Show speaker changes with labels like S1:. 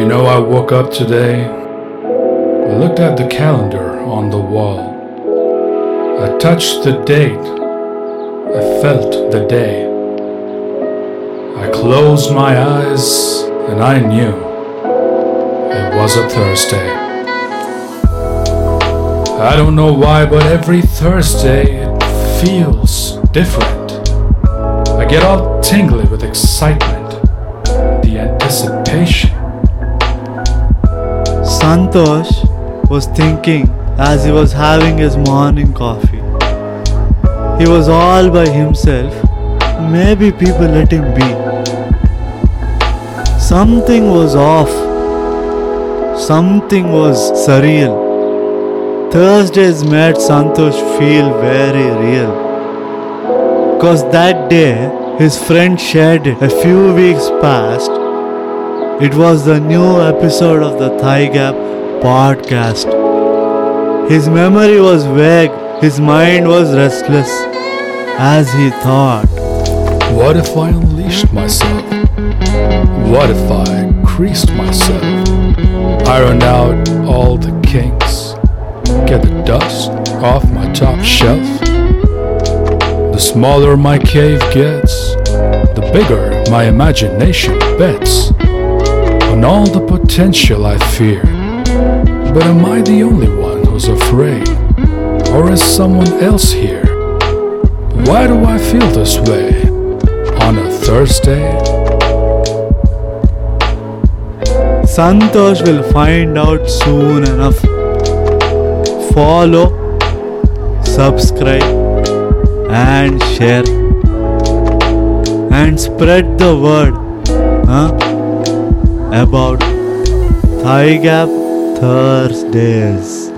S1: know I woke up today. I looked at the calendar on the wall. I touched the date. I felt the day. I closed my eyes and I knew it was a Thursday. I don't know why, but every Thursday it feels different. I get all tingly with excitement, the anticipation.
S2: Santosh was thinking as he was having his morning coffee. He was all by himself. Maybe people let him be. Something was off. Something was surreal. Thursdays made Santosh feel very real. Cause that day his friend shared a few weeks past. It was the new episode of the Thigh Gap podcast. His memory was vague, his mind was restless as he thought.
S1: What if I unleashed myself? What if I creased myself? Ironed out all the kinks, get the dust off my top shelf. The smaller my cave gets, the bigger my imagination bets on all the potential I fear. But am I the only one who's afraid? Or is someone else here? Why do I feel this way on a Thursday?
S2: Santosh will find out soon enough. Follow, subscribe, and share. And spread the word huh, about Thigh Gap Thursdays.